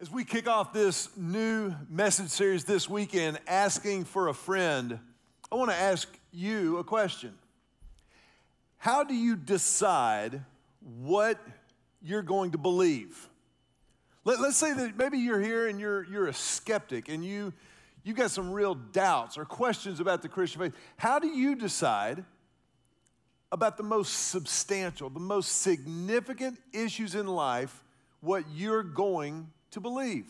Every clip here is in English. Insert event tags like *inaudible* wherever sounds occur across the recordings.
As we kick off this new message series this weekend, Asking for a Friend, I want to ask you a question. How do you decide what you're going to believe? Let, us say that maybe you're here and you're, you're a skeptic and you, you've got some real doubts or questions about the Christian faith. How do you decide about the most substantial, the most significant issues in life, what you're going to believe.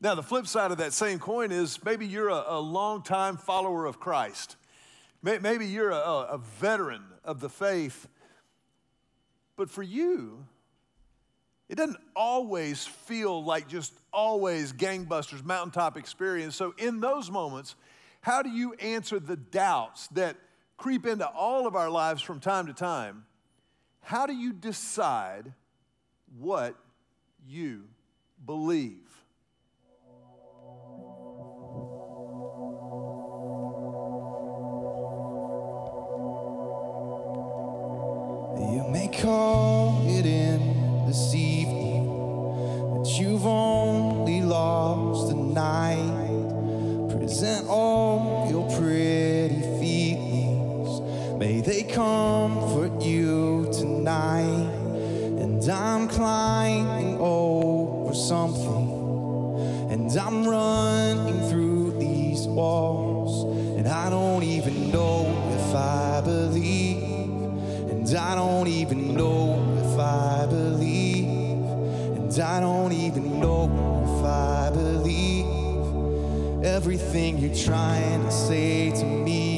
Now, the flip side of that same coin is maybe you're a, a long-time follower of Christ. Maybe you're a, a veteran of the faith. But for you, it doesn't always feel like just always gangbusters, mountaintop experience. So, in those moments, how do you answer the doubts that creep into all of our lives from time to time? How do you decide what you believe. You may call it in this evening that you've only lost the night. Present all your pretty feelings, may they comfort you tonight. And I'm climbing over something, and I'm running through these walls, and I don't even know if I believe, and I don't even know if I believe, and I don't even know if I believe. Everything you're trying to say to me.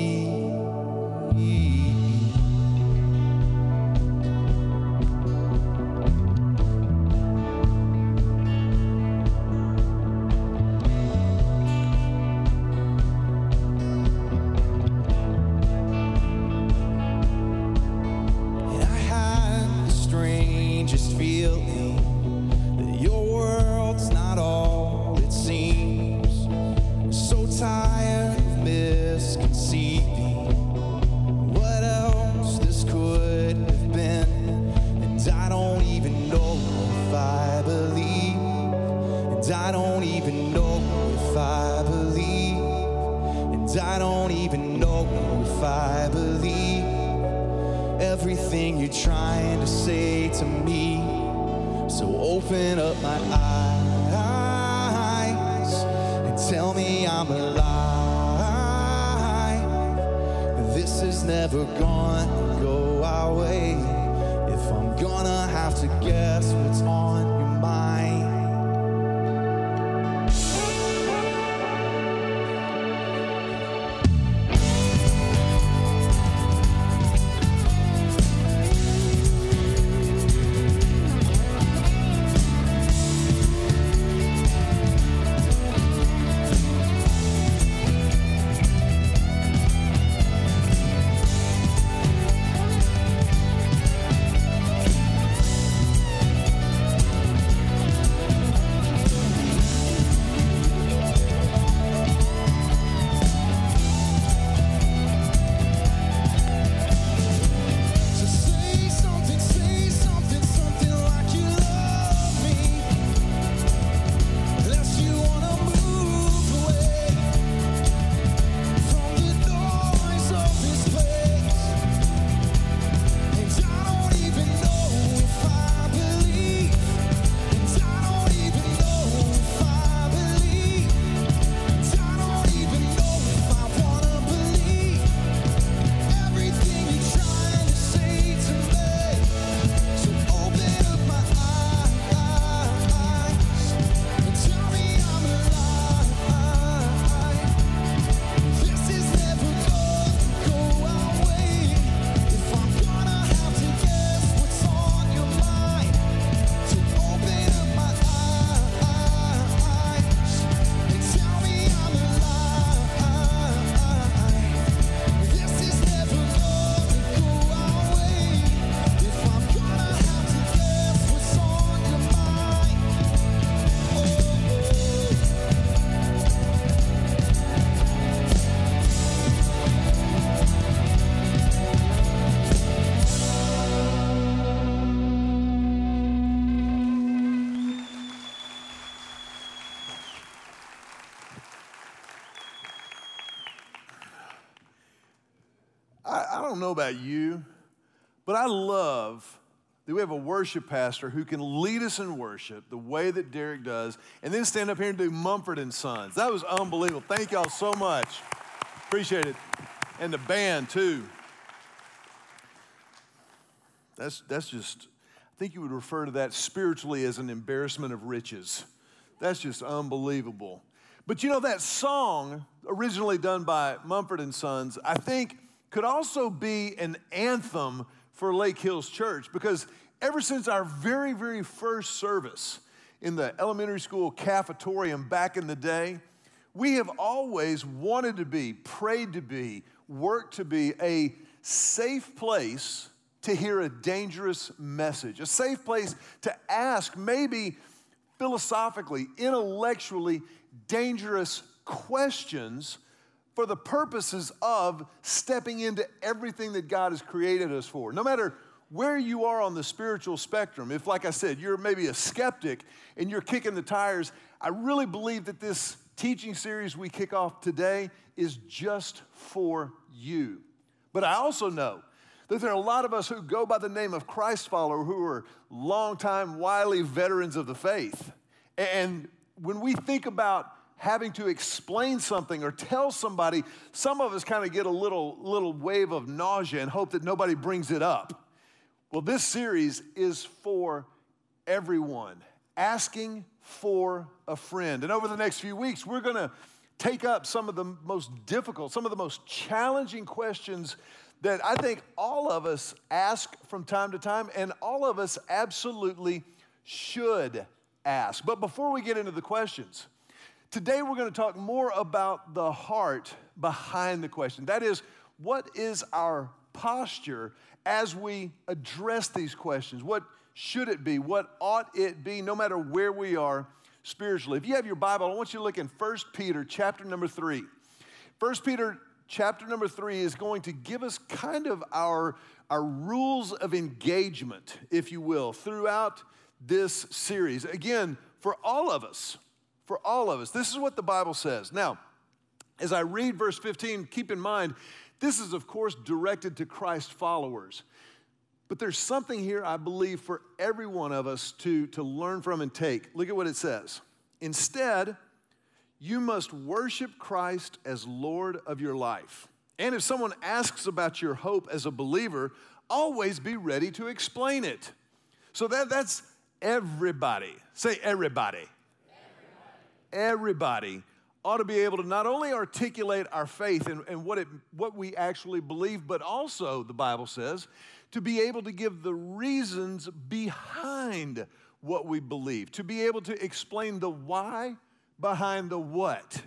up my eyes and tell me I'm alive. This is never gonna go our way. If I'm gonna have to guess what's on your mind. Don't know about you, but I love that we have a worship pastor who can lead us in worship the way that Derek does, and then stand up here and do Mumford and Sons. That was unbelievable. Thank y'all so much. Appreciate it. And the band, too. That's, that's just, I think you would refer to that spiritually as an embarrassment of riches. That's just unbelievable. But you know, that song, originally done by Mumford and Sons, I think could also be an anthem for Lake Hills Church because ever since our very, very first service in the elementary school cafetorium back in the day, we have always wanted to be, prayed to be, worked to be a safe place to hear a dangerous message, a safe place to ask maybe philosophically, intellectually dangerous questions for the purposes of stepping into everything that God has created us for. No matter where you are on the spiritual spectrum, if, like I said, you're maybe a skeptic and you're kicking the tires, I really believe that this teaching series we kick off today is just for you. But I also know that there are a lot of us who go by the name of Christ follower who are longtime, wily veterans of the faith. And when we think about having to explain something or tell somebody, some of us kind of get a little, little wave of nausea and hope that nobody brings it up. Well, this series is for everyone, asking for a friend. And over the next few weeks, we're going to take up some of the most difficult, some of the most challenging questions that I think all of us ask from time to time, and all of us absolutely should ask. But before we get into the questions, today we're going to talk more about the heart behind the question. That is, what is our posture as we address these questions? What should it be? What ought it be, no matter where we are spiritually? If you have your Bible, I want you to look in 1 Peter chapter number 3. 1 Peter chapter number three is going to give us kind of our, our rules of engagement, if you will, throughout this series. Again, for all of us, for all of us, this is what the Bible says. Now, as I read verse 15, keep in mind, this is, of course, directed to Christ followers. But there's something here, I believe, for every one of us to, to learn from and take. Look at what it says. Instead, you must worship Christ as Lord of your life. And if someone asks about your hope as a believer, always be ready to explain it. So that, that's everybody. Say everybody. Everybody. ought to be able to not only articulate our faith and, and what, it, what we actually believe, but also, the Bible says, to be able to give the reasons behind what we believe, to be able to explain the why behind the what.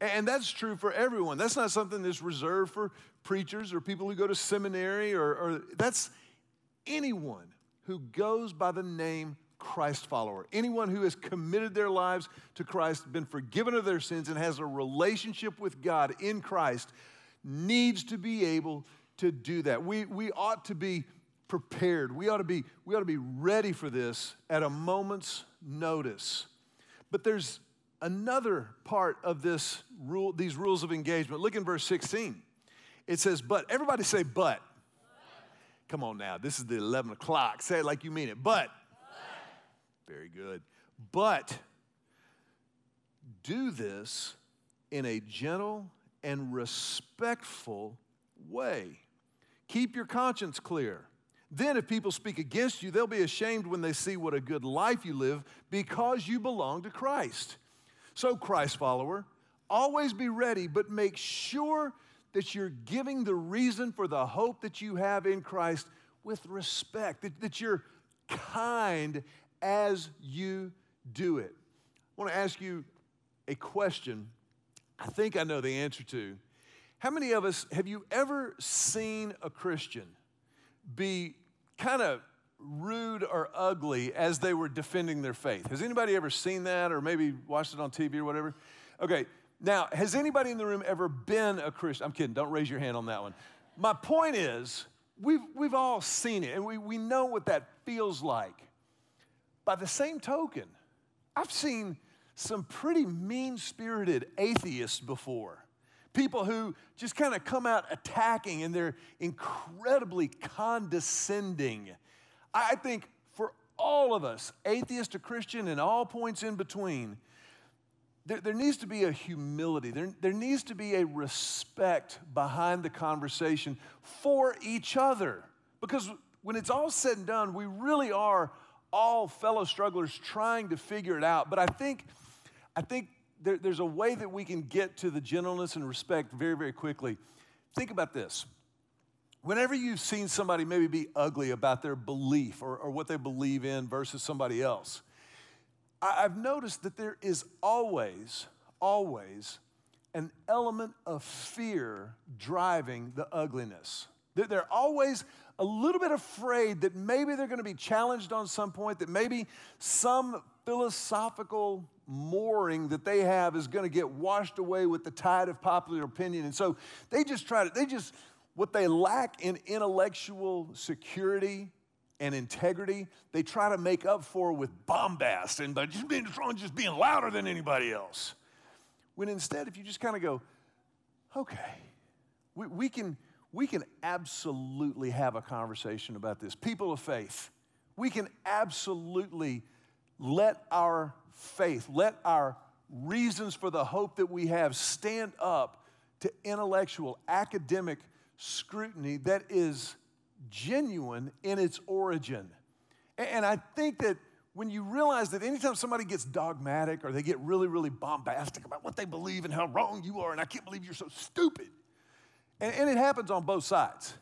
And that's true for everyone. That's not something that's reserved for preachers or people who go to seminary, or, or that's anyone who goes by the name Christ follower. Anyone who has committed their lives to Christ, been forgiven of their sins, and has a relationship with God in Christ needs to be able to do that. We, we ought to be prepared. We ought to be, we ought to be ready for this at a moment's notice. But there's another part of this rule, these rules of engagement. Look in verse 16. It says, but. Everybody say, but. Come on now, this is the 11 o'clock. Say it like you mean it. But. Very good. But do this in a gentle and respectful way. Keep your conscience clear. Then, if people speak against you, they'll be ashamed when they see what a good life you live because you belong to Christ. So, Christ follower, always be ready, but make sure that you're giving the reason for the hope that you have in Christ with respect, that, that you're kind as you do it. I want to ask you a question I think I know the answer to. How many of us have you ever seen a Christian be kind of rude or ugly as they were defending their faith. Has anybody ever seen that or maybe watched it on TV or whatever? Okay, now, has anybody in the room ever been a Christian? I'm kidding, don't raise your hand on that one. My point is, we've, we've all seen it and we, we know what that feels like. By the same token, I've seen some pretty mean spirited atheists before. people who just kind of come out attacking and they're incredibly condescending. I think for all of us, atheist to Christian and all points in between, there, there, needs to be a humility. There, there needs to be a respect behind the conversation for each other. Because when it's all said and done, we really are all fellow strugglers trying to figure it out. But I think, I think there, there's a way that we can get to the gentleness and respect very, very quickly. Think about this. Whenever you've seen somebody maybe be ugly about their belief or, or what they believe in versus somebody else, I, I've noticed that there is always, always an element of fear driving the ugliness. They're always a little bit afraid that maybe they're going to be challenged on some point, that maybe some philosophical mooring that they have is going to get washed away with the tide of popular opinion. And so they just try to, they just, what they lack in intellectual security and integrity, they try to make up for with bombast and by just being strong, just being louder than anybody else. When instead, if you just kind of go, okay, we, we can we can absolutely have a conversation about this. People of faith, we can absolutely let our faith, let our reasons for the hope that we have stand up to intellectual, academic scrutiny that is genuine in its origin. And I think that when you realize that anytime somebody gets dogmatic or they get really, really bombastic about what they believe and how wrong you are, and I can't believe you're so stupid, and, and it happens on both sides.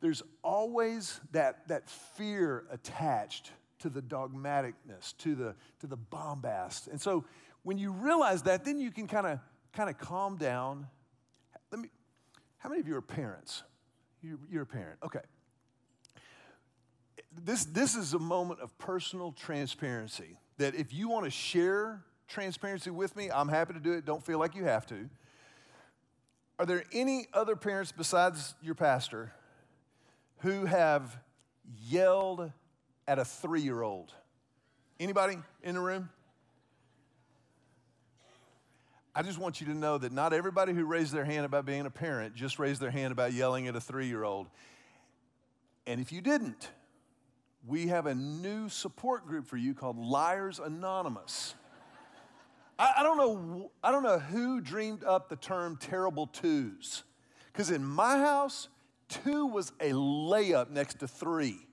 There's always that, that fear attached to the dogmaticness, to the, to the bombast. And so when you realize that, then you can kind of kind of calm down. Let me, how many of you are parents? You're, you're a parent. Okay. This, this is a moment of personal transparency that if you want to share transparency with me, I'm happy to do it. Don't feel like you have to. Are there any other parents besides your pastor who have yelled at a three year old? Anybody in the room? I just want you to know that not everybody who raised their hand about being a parent just raised their hand about yelling at a three year old. And if you didn't, we have a new support group for you called Liars Anonymous. I, I, don't know, I don't know who dreamed up the term terrible twos. Because in my house, two was a layup next to three.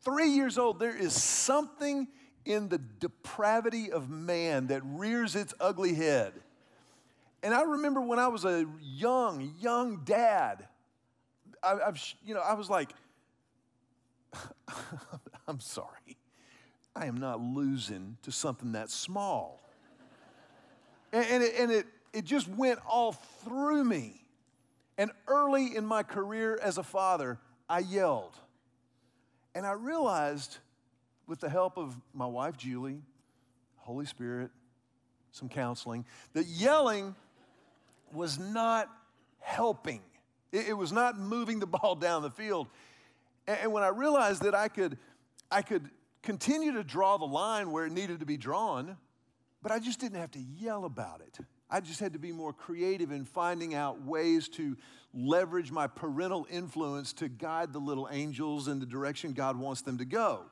Three years old, there is something in the depravity of man that rears its ugly head. And I remember when I was a young, young dad, I, have you know, I was like, *laughs* I'm sorry, I am not losing to something that small. And, and, it, and it, it just went all through me. And early in my career as a father, I yelled. And I realized, with the help of my wife, Julie, Holy Spirit, some counseling, that yelling was not helping. It, it was not moving the *laughs* ball down the field. And, and when I realized that I could, I could continue to draw the line where it needed to be drawn, but I just didn't have to yell about it. I just had to be more creative in finding out ways to leverage my parental influence to guide the little angels in the direction God wants them to go.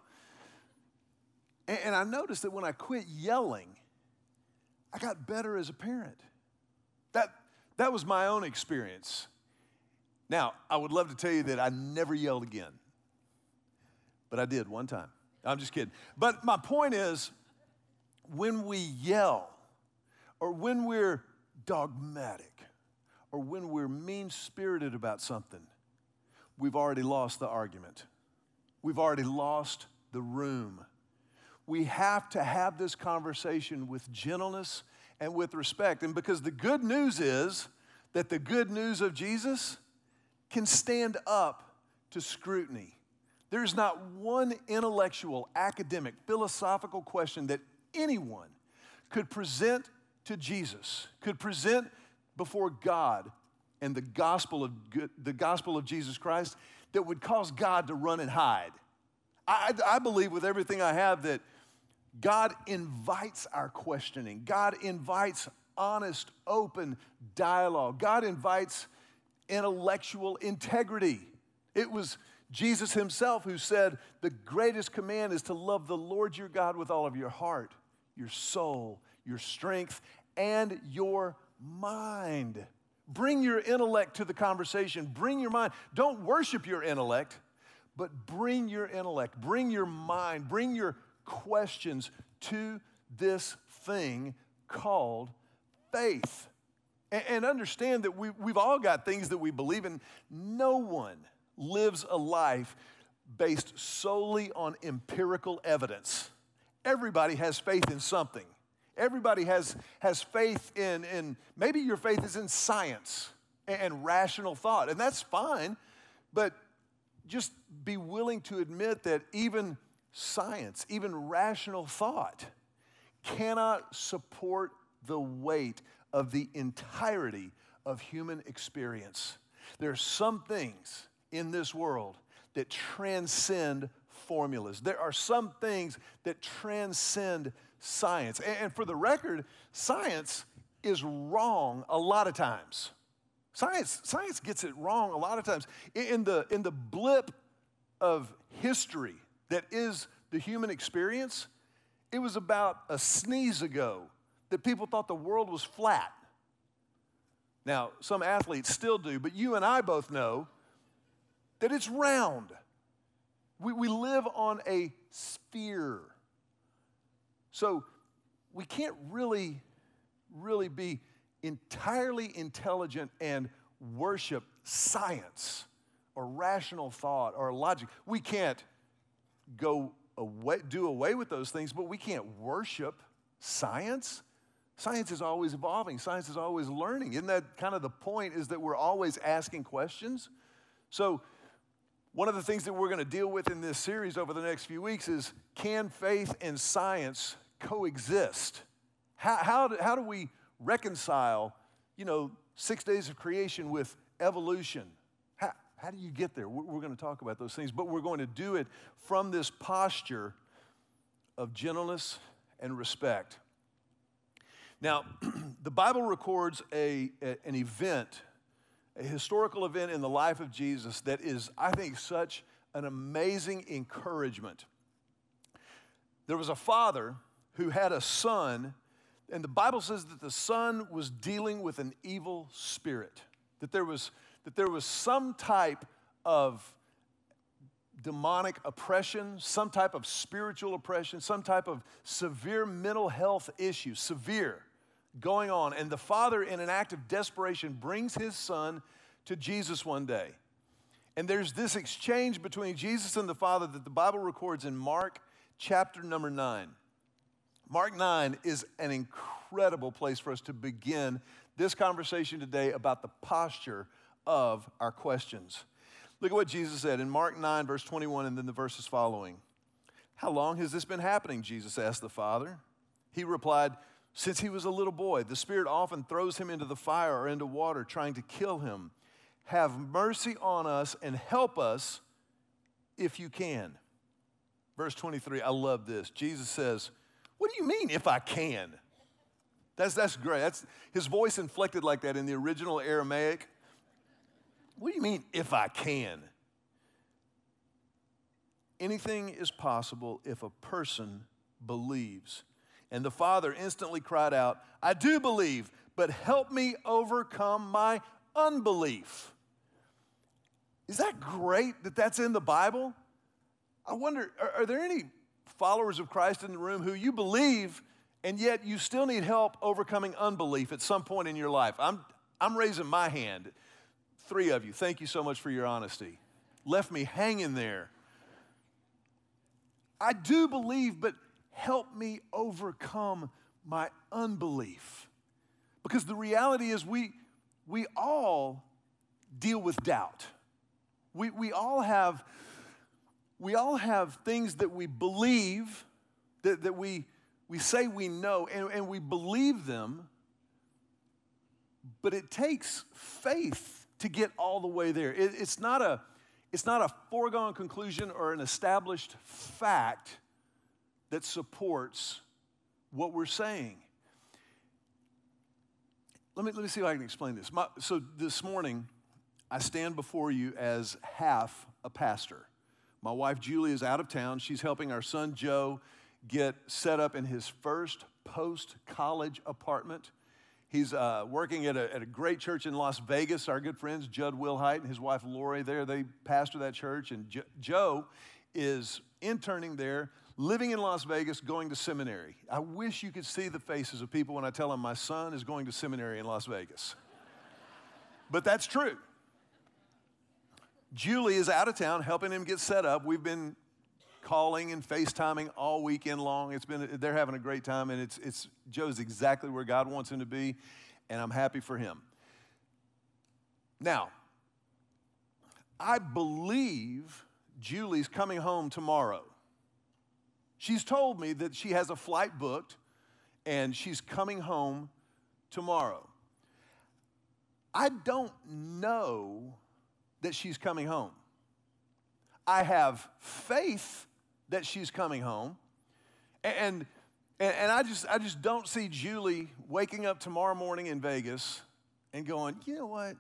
And, I noticed that when I quit yelling, I got better as a parent. That, that was my own experience. Now, I would love to tell you that I never yelled again, but I did one time. I'm just kidding. But my point is, when we yell, or when we're dogmatic, or when we're mean spirited about something, we've already lost the argument. We've already lost the room. We have to have this conversation with gentleness and with respect. And because the good news is that the good news of Jesus can stand up to scrutiny. There's not one intellectual, academic, philosophical question that anyone could present to Jesus, could present before God and the gospel of, the gospel of Jesus Christ that would cause God to run and hide. I, I believe with everything I have that God invites our questioning, God invites honest, open dialogue. God invites intellectual integrity. It was Jesus himself who said, The greatest command is to love the Lord your God with all of your heart, your soul, your strength, and your mind. Bring your intellect to the conversation. Bring your mind. Don't worship your intellect, but bring your intellect, bring your mind, bring your questions to this thing called faith. And, understand that we, we've all got things that we believe in. No one lives a life based solely on empirical evidence. Everybody has faith in something. Everybody has, has faith in, in, maybe your faith is in science and, and rational thought, and that's fine, but just be willing to admit that even science, even rational thought, cannot support the weight of the entirety of human experience. There are some things in this world that transcend formulas. There are some things that transcend science. And for the record, science is wrong a lot of times. Science, science gets it wrong a lot of times. In the, in the blip of history that is the human experience, it was about a sneeze ago that people thought the world was flat. Now, some athletes still do, but you and I both know that it's round. We, we live on a sphere. So we can't really, really be entirely intelligent and worship science or rational thought or logic. We can't go away, do away with those things, but we can't worship science. Science is always evolving, science is always learning. Isn't that kind of the point? Is that we're always asking questions? So, one of the things that we're going to deal with in this series over the next few weeks is can faith and science coexist? How, how, do, how do we reconcile, you know, six days of creation with evolution? How, how do you get there? We're, we're going to talk about those things, but we're going to do it from this posture of gentleness and respect. Now, *clears throat* the Bible records a, a, an event, a historical event in the life of Jesus that is, I think, such an amazing encouragement. There was a father who had a son, and the Bible says that the son was dealing with an evil spirit, that there was, that there was some type of demonic oppression, some type of spiritual oppression, some type of severe mental health issue, severe, going on. And the father, in an act of desperation, brings his son to Jesus one day. And there's this exchange between Jesus and the father that the Bible records in Mark chapter number nine. Mark 9 is an incredible place for us to begin this conversation today about the posture of our questions. Look at what Jesus said in Mark 9, verse 21, and then the verses following. How long has this been happening? Jesus asked the Father. He replied, Since he was a little boy, the Spirit often throws him into the fire or into water, trying to kill him. Have mercy on us and help us if you can. Verse 23, I love this. Jesus says, what do you mean, if I can? That's, that's great. That's, his voice inflected like that in the original Aramaic. What do you mean, if I can? Anything is possible if a person believes. And the father instantly cried out, I do believe, but help me overcome my unbelief. Is that great that that's in the Bible? I wonder, are, are there any followers of Christ in the room who you believe, and yet you still need help overcoming unbelief at some point in your life. I'm, I'm raising my hand. Three of you, thank you so much for your honesty. Left me hanging there. I do believe, but help me overcome my unbelief. Because the reality is, we, we all deal with doubt. We, we all have we all have things that we believe, that, that we, we say we know, and, and we believe them, but it takes faith to get all the way there. It, it's, not a, it's not a foregone conclusion or an established fact that supports what we're saying. let me, let me see if I can explain this. My, so this morning, I stand before you as half a pastor. My wife Julie is out of town. She's helping our son Joe get set up in his first post college apartment. He's uh, working at a, at a great church in Las Vegas. Our good friends, Jud Wilhite and his wife Lori, there, they pastor that church. And jo- Joe is interning there, living in Las Vegas, going to seminary. I wish you could see the faces of people when I tell them my son is going to seminary in Las Vegas. but that's true. Julie is out of town helping him get set up. We've been calling and FaceTiming all weekend long. It's been, they're having a great time, and it's, it's, Joe's exactly where God wants him to be, and I'm happy for him. Now, I believe Julie's coming home tomorrow. She's told me that she has a flight booked and she's coming home tomorrow. I don't know that she's coming home. I have faith that she's coming home. And, and, and I, just, I just don't see Julie waking up tomorrow morning in Vegas and going, you know what?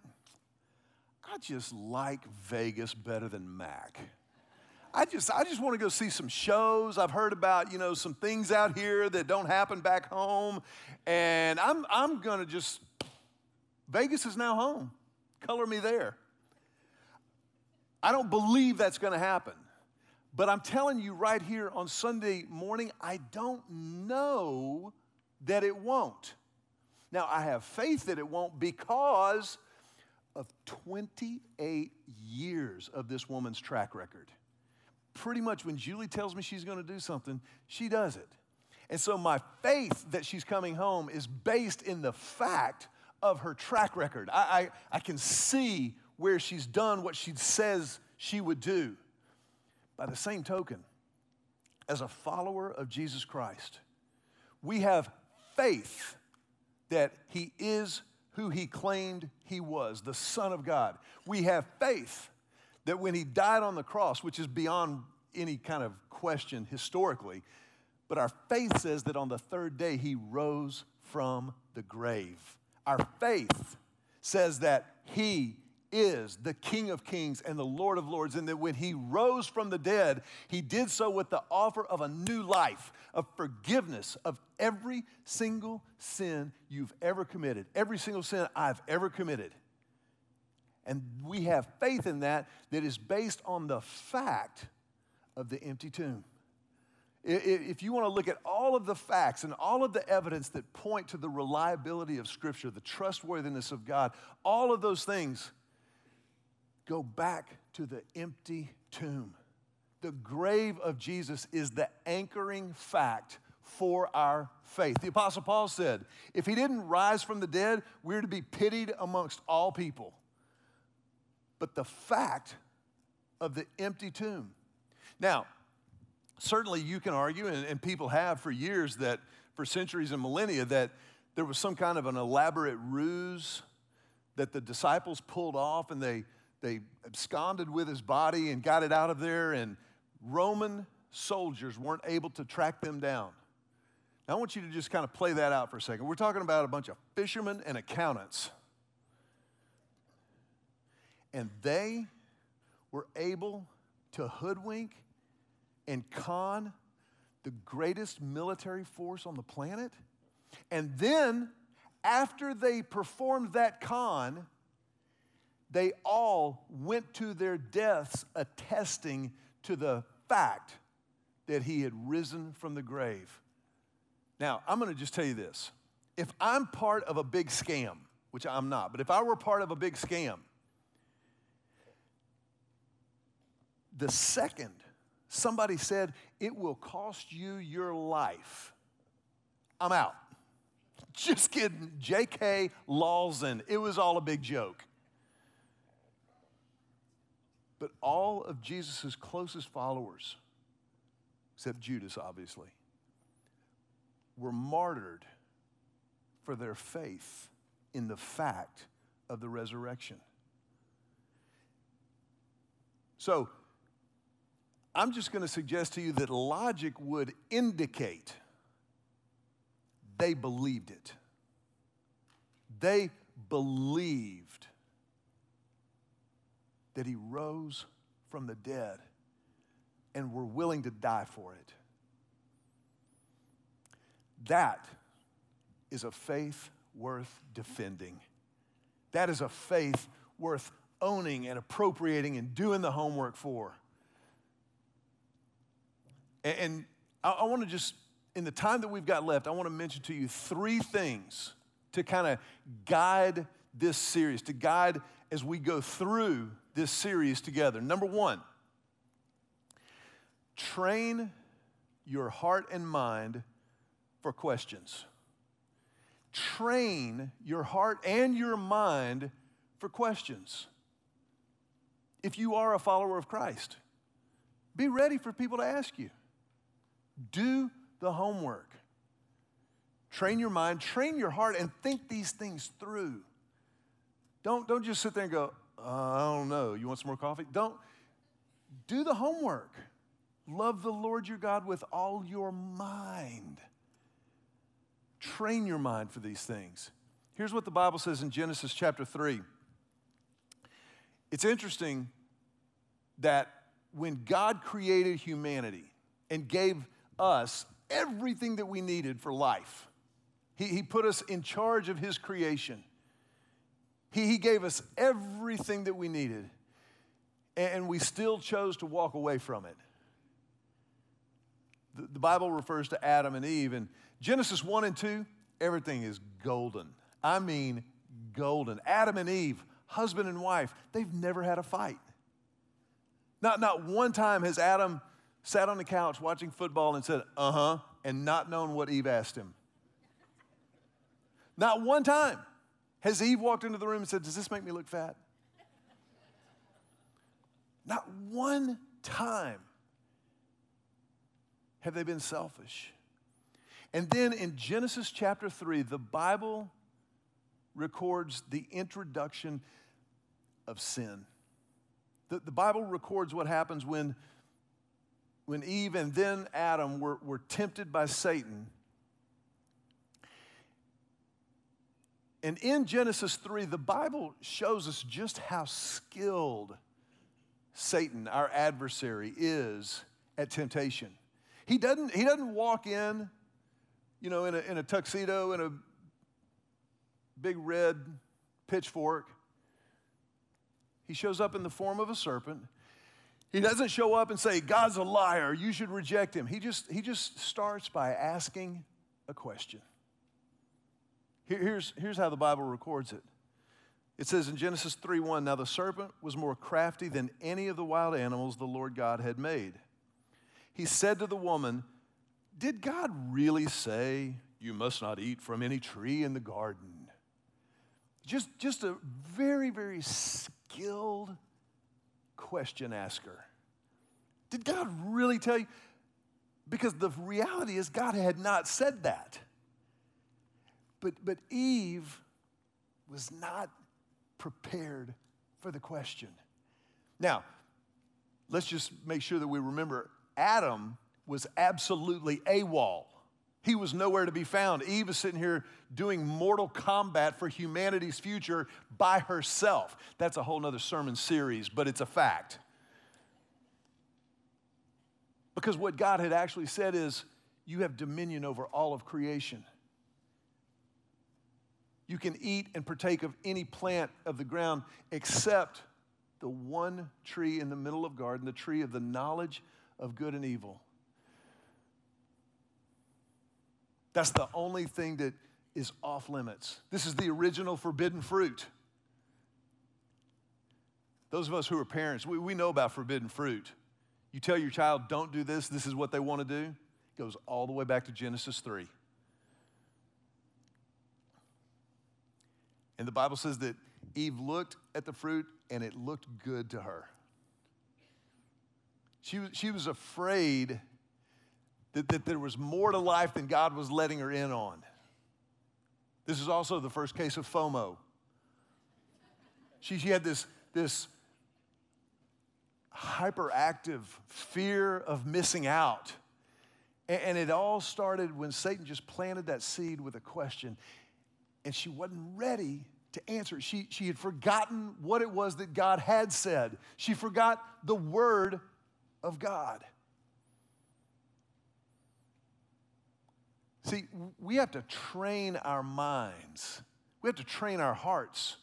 I just like Vegas better than Mac. I just, I just want to go see some shows. I've heard about, you know, some things out here that don't happen back home. And I'm, I'm going to just, Vegas is now home. Color me there. I don't believe that's going to happen. But I'm telling you right here on Sunday morning, I don't know that it won't. Now, I have faith that it won't because of 28 years of this woman's track record. Pretty much when Julie tells me she's going to do something, she does it. And so my faith that she's coming home is based in the fact of her track record. I, I, I can see where she's done what she says she would do. By the same token, as a follower of Jesus Christ, we have faith that he is who he claimed he was, the Son of God. We have faith that when he died on the cross, which is beyond any kind of question historically, but our faith says that on the third day he rose from the grave. Our faith says that he is the King of Kings and the Lord of Lords, and that when he rose from the dead, he did so with the offer of a new life, of forgiveness of every single sin you've ever committed, every single sin I've ever committed. And we have faith in that that is based on the fact of the empty tomb. If you want to look at all of the facts and all of the evidence that point to the reliability of Scripture, the trustworthiness of God, all of those things go back to the empty tomb. The grave of Jesus is the anchoring fact for our faith. The Apostle Paul said, if he didn't rise from the dead, we're to be pitied amongst all people. But the fact of the empty tomb. Now, certainly you can argue, and, and people have for years, that for centuries and millennia, that there was some kind of an elaborate ruse that the disciples pulled off and they they absconded with his body and got it out of there, and Roman soldiers weren't able to track them down. Now, I want you to just kind of play that out for a second. We're talking about a bunch of fishermen and accountants. And they were able to hoodwink and con the greatest military force on the planet. And then, after they performed that con, they all went to their deaths attesting to the fact that he had risen from the grave. Now, I'm to just tell you this. If I'm part of a big scam, which I'm not, but if I were part of a big scam, the second somebody said, it will cost you your life, I'm out. *laughs* Just kidding. J.K. Lawson. It was all a big joke. But all of Jesus' closest followers, except Judas, obviously, were martyred for their faith in the fact of the resurrection. So, I'm just going to suggest to you that logic would indicate they believed it. They believed that he rose from the dead and were willing to die for it. That is a faith worth defending. That is a faith worth owning and appropriating and doing the homework for. And, and I, I want to just, in the time that we've got left, I want to mention to you three things to kind of guide this series, to guide as we go through this series together. Number one, train your heart and mind for questions. Train your heart and your mind for questions. If you are a follower of Christ, be ready for people to ask you. Do the homework. Train your mind, train your heart, and think these things through. Don't, don't just sit there and go, uh, I don't know, you want some more coffee? Don't. Do the homework. Love the Lord your God with all your mind. Train your mind for these things. Here's what the Bible says in Genesis chapter 3. It's interesting that when God created humanity and gave us everything that we needed for life, He, he put us in charge of His creation. He, he gave us everything that we needed, and we still chose to walk away from it. The, the Bible refers to Adam and Eve, and Genesis 1 and 2, everything is golden. I mean, golden. Adam and Eve, husband and wife, they've never had a fight. Not, not one time has Adam sat on the couch watching football and said, uh huh, and not known what Eve asked him. Not one time has Eve walked into the room and said, Does this make me look fat? Not one time have they been selfish. And then in Genesis chapter 3, the Bible records the introduction of sin. The, the Bible records what happens when, when Eve and then Adam were, were tempted by Satan. And in Genesis 3, the Bible shows us just how skilled Satan, our adversary, is at temptation. He doesn't, he doesn't walk in, you know, in a, in a tuxedo and a big red pitchfork. He shows up in the form of a serpent. He doesn't show up and say, God's a liar, you should reject him. He just, he just starts by asking a question. Here, here's, here's how the Bible records it. It says in Genesis 3 1, Now the serpent was more crafty than any of the wild animals the Lord God had made he said to the woman, Did God really say you must not eat from any tree in the garden? Just, just a very, very skilled question asker. Did God really tell you? Because the reality is, God had not said that. But, but Eve was not prepared for the question. Now, let's just make sure that we remember Adam was absolutely AWOL. He was nowhere to be found. Eve is sitting here doing mortal combat for humanity's future by herself. That's a whole nother sermon series, but it's a fact. Because what God had actually said is, you have dominion over all of creation. You can eat and partake of any plant of the ground except the one tree in the middle of garden, the tree of the knowledge of good and evil. That's the only thing that is off limits. This is the original forbidden fruit. Those of us who are parents, we, we know about forbidden fruit. You tell your child, don't do this, this is what they want to do. It goes all the way back to Genesis 3. And the Bible says that Eve looked at the fruit and it looked good to her. She, she was afraid that, that there was more to life than God was letting her in on. This is also the first case of FOMO. She, she had this, this hyperactive fear of missing out. And, and it all started when Satan just planted that seed with a question and she wasn't ready to answer. She, she had forgotten what it was that God had said. She forgot the word of God. See, we have to train our minds, we have to train our hearts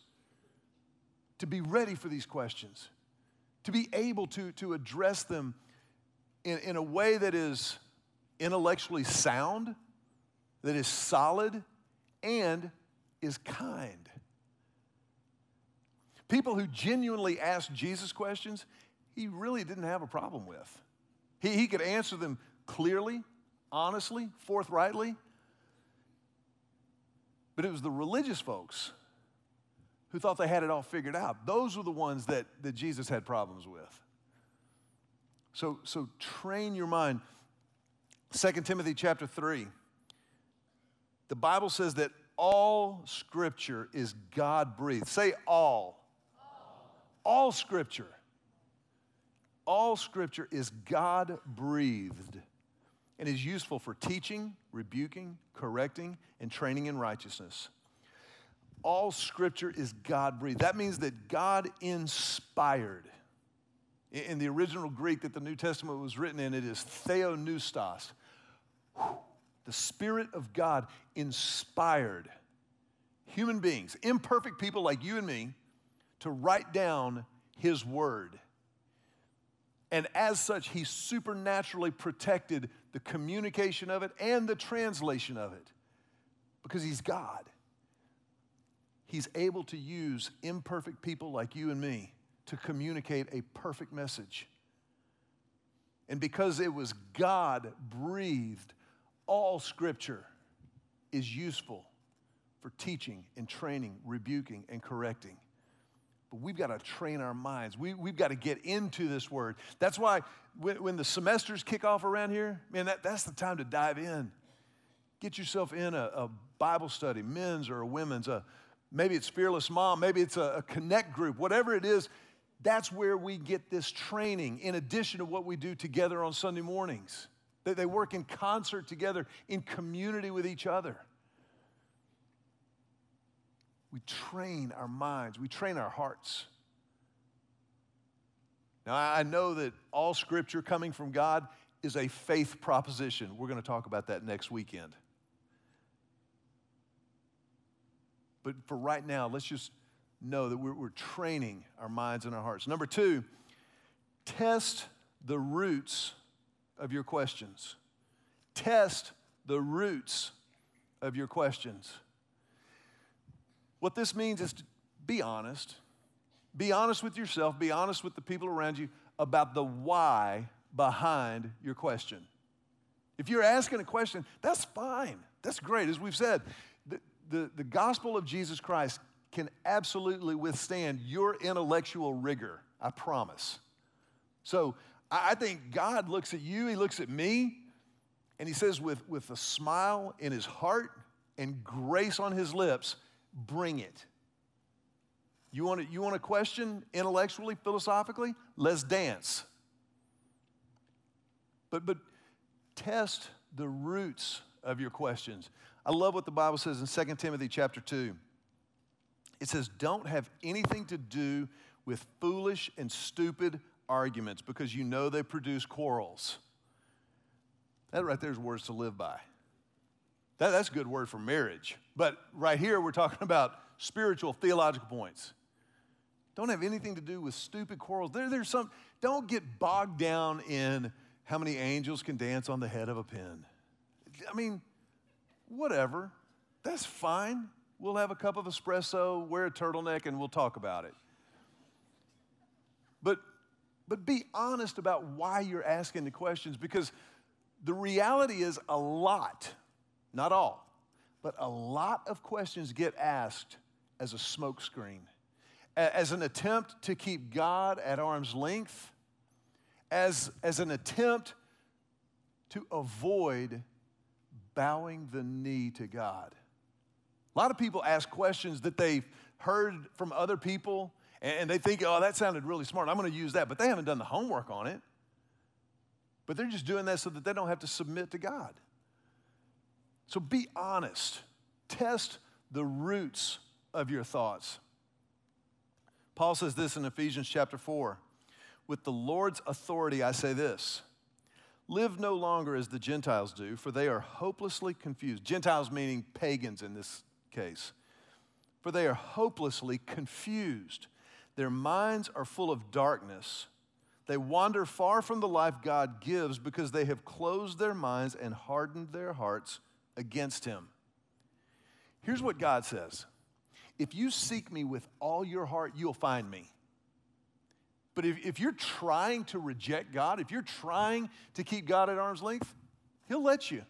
to be ready for these questions, to be able to, to address them in, in a way that is intellectually sound, that is solid, and is kind. People who genuinely ask Jesus questions, he really didn't have a problem with. He, he could answer them clearly, honestly, forthrightly. But it was the religious folks who thought they had it all figured out. Those were the ones that, that Jesus had problems with. So, so train your mind. 2 Timothy chapter 3. The Bible says that all scripture is God breathed. Say all. all. All scripture. All scripture is God breathed and is useful for teaching, rebuking, correcting, and training in righteousness. All scripture is God breathed. That means that God inspired. In the original Greek that the New Testament was written in, it is theopneustos. The Spirit of God inspired human beings, imperfect people like you and me, to write down His Word. And as such, He supernaturally protected the communication of it and the translation of it because He's God. He's able to use imperfect people like you and me to communicate a perfect message. And because it was God breathed, all scripture is useful for teaching and training, rebuking and correcting. But we've got to train our minds. We, we've got to get into this word. That's why when, when the semesters kick off around here, man, that, that's the time to dive in. Get yourself in a, a Bible study, men's or a women's, a, maybe it's Fearless Mom, maybe it's a, a connect group, whatever it is. That's where we get this training in addition to what we do together on Sunday mornings. They, they work in concert together, in community with each other. We train our minds, we train our hearts. Now, I know that all scripture coming from God is a faith proposition. We're going to talk about that next weekend. But for right now, let's just know that we're, we're training our minds and our hearts. Number two, test the roots of your questions. Test the roots of your questions. What this means is to be honest. Be honest with yourself, be honest with the people around you about the why behind your question. If you're asking a question, that's fine. That's great. As we've said, the, the, the gospel of Jesus Christ can absolutely withstand your intellectual rigor, I promise. So I think God looks at you, He looks at me, and He says, with, with a smile in His heart and grace on His lips, bring it. You want, to, you want a question intellectually, philosophically? Let's dance. But, but test the roots of your questions. I love what the Bible says in 2 Timothy chapter 2. It says, Don't have anything to do with foolish and stupid arguments because you know they produce quarrels. That right there is words to live by. That, that's a good word for marriage. But right here, we're talking *laughs* about spiritual, theological points. Don't have anything to do with stupid quarrels. There, there's some, don't get bogged down in how many angels can dance on the head of a pin. I mean, whatever. That's fine. We'll have a cup of espresso, wear a turtleneck, and we'll talk about it. But, but be honest about why you're asking the questions because the reality is a lot not all, but a lot of questions get asked as a smokescreen, as an attempt to keep God at arm's length, as, as an attempt to avoid bowing the knee to God. A lot of people ask questions that they've heard from other people and they think, oh, that sounded really smart. I'm going to use that. But they haven't done the homework on it. But they're just doing that so that they don't have to submit to God. So be honest. Test the roots of your thoughts. Paul says this in Ephesians chapter 4 With the Lord's authority, I say this live no longer as the Gentiles do, for they are hopelessly confused. Gentiles meaning pagans in this case. For they are hopelessly confused. Their minds are full of darkness. They wander far from the life God gives because they have closed their minds and hardened their hearts against Him. Here's what God says If you seek me with all your heart, you'll find me. But if, if you're trying to reject God, if you're trying to keep God at arm's length, He'll let you.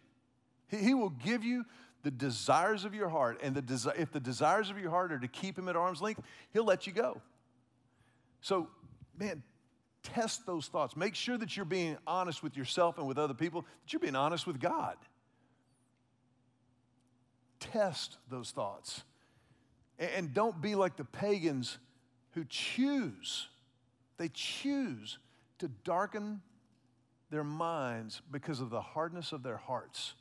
He, he will give you the desires of your heart. And the desi- if the desires of your heart are to keep Him at arm's length, He'll let you go. So, man, test those thoughts. Make sure that you're being honest with yourself and with other people, that you're being honest with God. Test those thoughts. And don't be like the pagans who choose, they choose to darken their minds because of the hardness of their hearts.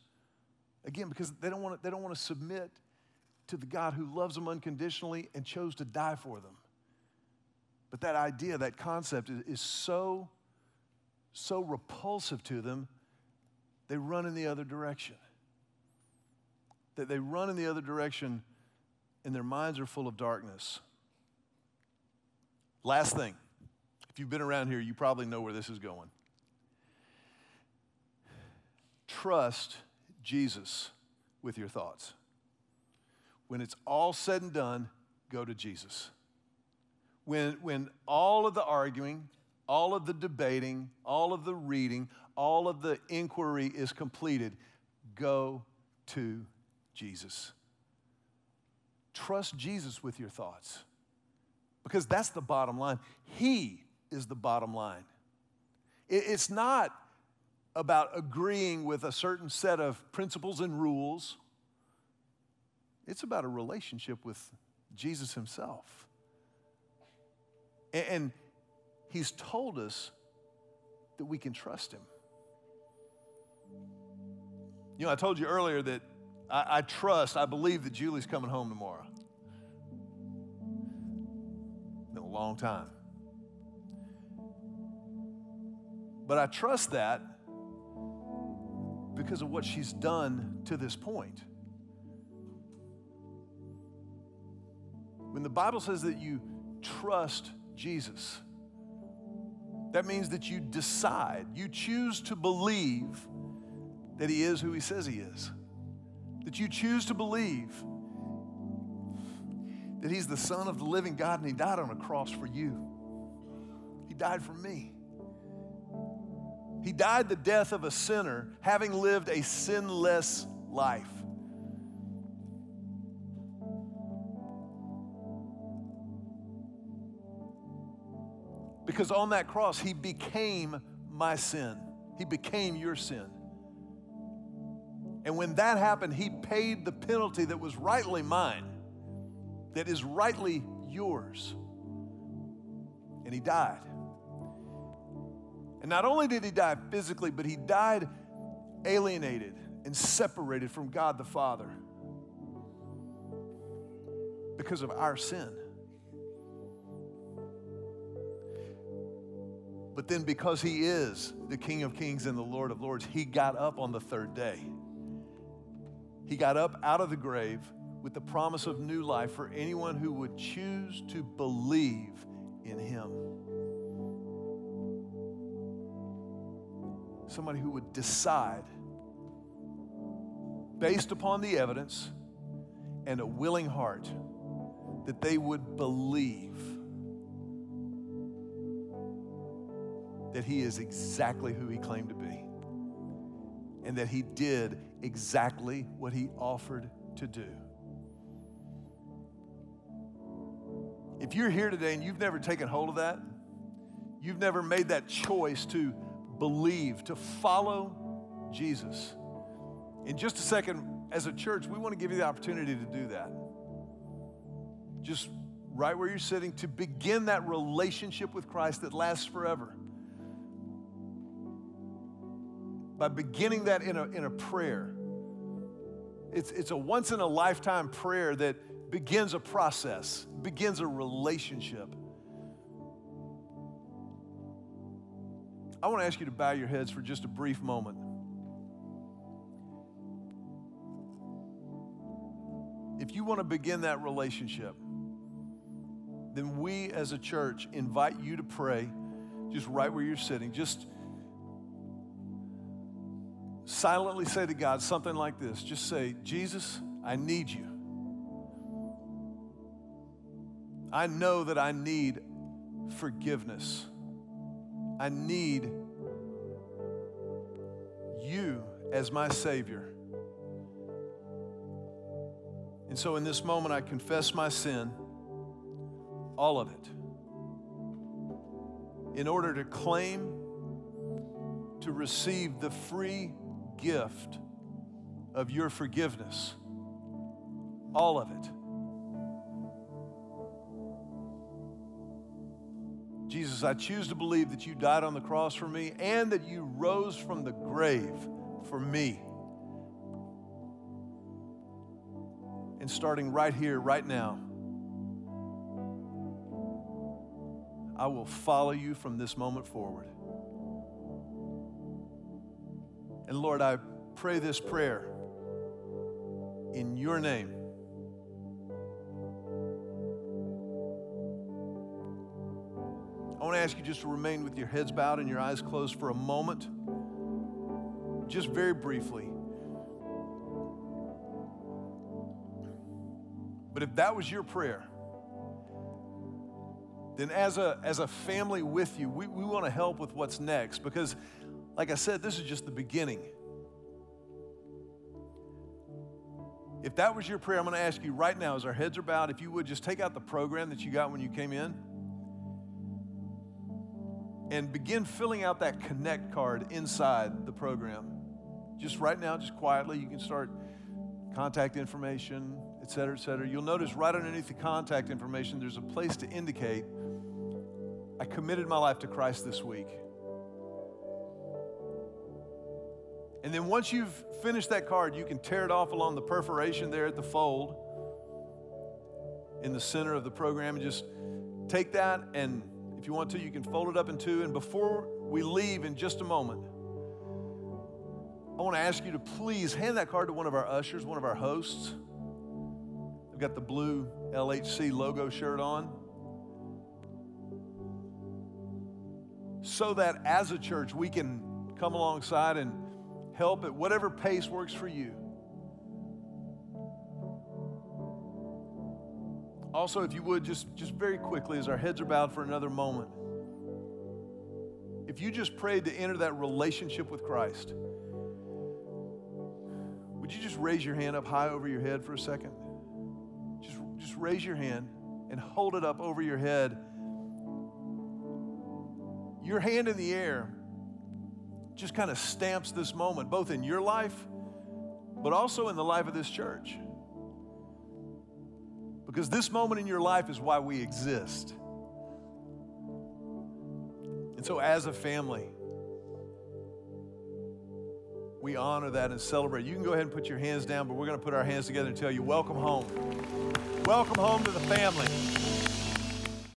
Again, because they don't want to, they don't want to submit to the God who loves them unconditionally and chose to die for them. But that idea, that concept is, is so, so repulsive to them, they run in the other direction. That they run in the other direction and their minds are full of darkness. Last thing, if you've been around here, you probably know where this is going. Trust Jesus with your thoughts. When it's all said and done, go to Jesus when, when all of the arguing, all of the debating, all of the reading, all of the inquiry is completed, go to Jesus. Trust Jesus with your thoughts because that's the bottom line. He is the bottom line. It's not about agreeing with a certain set of principles and rules, it's about a relationship with Jesus Himself. And he's told us that we can trust him. You know, I told you earlier that I, I trust, I believe that Julie's coming home tomorrow. Been a long time. But I trust that because of what she's done to this point. When the Bible says that you trust Jesus. That means that you decide, you choose to believe that He is who He says He is. That you choose to believe that He's the Son of the living God and He died on a cross for you. He died for me. He died the death of a sinner, having lived a sinless life. Because on that cross, He became my sin, He became your sin. And when that happened, He paid the penalty that was rightly mine, that is rightly yours. And He died. And not only did He die physically, but He died alienated and separated from God the Father because of our sin. But then, because he is the King of Kings and the Lord of Lords, he got up on the third day. He got up out of the grave with the promise of new life for anyone who would choose to believe in him. Somebody who would decide, based upon the evidence and a willing heart, that they would believe that he is exactly who he claimed to be and that he did exactly what he offered to do. If you're here today and you've never taken hold of that, you've never made that choice to believe, to follow Jesus. In just a second, as a church, we want to give you the opportunity to do that. Just right where you're sitting, to begin that relationship with Christ that lasts forever. By beginning that in a, in a prayer. It's, it's a once in a lifetime prayer that begins a process, begins a relationship. I want to ask you to bow your heads for just a brief moment. If you want to begin that relationship, then we as a church invite you to pray just right where you're sitting. Just silently say to God something like this. Just say, Jesus, I need you. I know that I need forgiveness. I need you as my Savior. And so in this moment, I confess my sin, all of it, in order to claim, to receive the free gift of your forgiveness, all of it. Jesus, I choose to believe that you died on the cross for me and that you rose from the grave for me. And starting right here, right now, I will follow you from this moment forward. And Lord, I pray this prayer in your name. I want to ask you just to remain with your heads bowed and your eyes closed for a moment, just very briefly. But if that was your prayer, then as a, as a family with you, we, we want to help with what's next because, like I said, this is just the beginning. If that was your prayer, I'm going to ask you right now, as our heads are bowed, if you would just take out the program that you got when you came in and begin filling out that connect card inside the program. Just right now, just quietly, you can start contact information, et cetera, et cetera. You'll notice right underneath the contact information, there's a place to indicate I committed my life to Christ this week. And then once you've finished that card, you can tear it off along the perforation there at the fold in the center of the program and just take that and if you want to, you can fold it up in two. And before we leave in just a moment, I want to ask you to please hand that card to one of our ushers, one of our hosts. They've got the blue LHC logo shirt on. So that as a church, we can come alongside and help at whatever pace works for you. Also, if you would, just, just very quickly, as our heads are bowed for another moment, if you just prayed to enter that relationship with Christ, would you just raise your hand up high over your head for a second? Just, just raise your hand and hold it up over your head. Your hand in the air just kind of stamps this moment, both in your life, but also in the life of this church. Because this moment in your life is why we exist. And so, as a family, we honor that and celebrate. You can go ahead and put your hands down, but we're going to put our hands together and tell you, Welcome home. Welcome home to the family.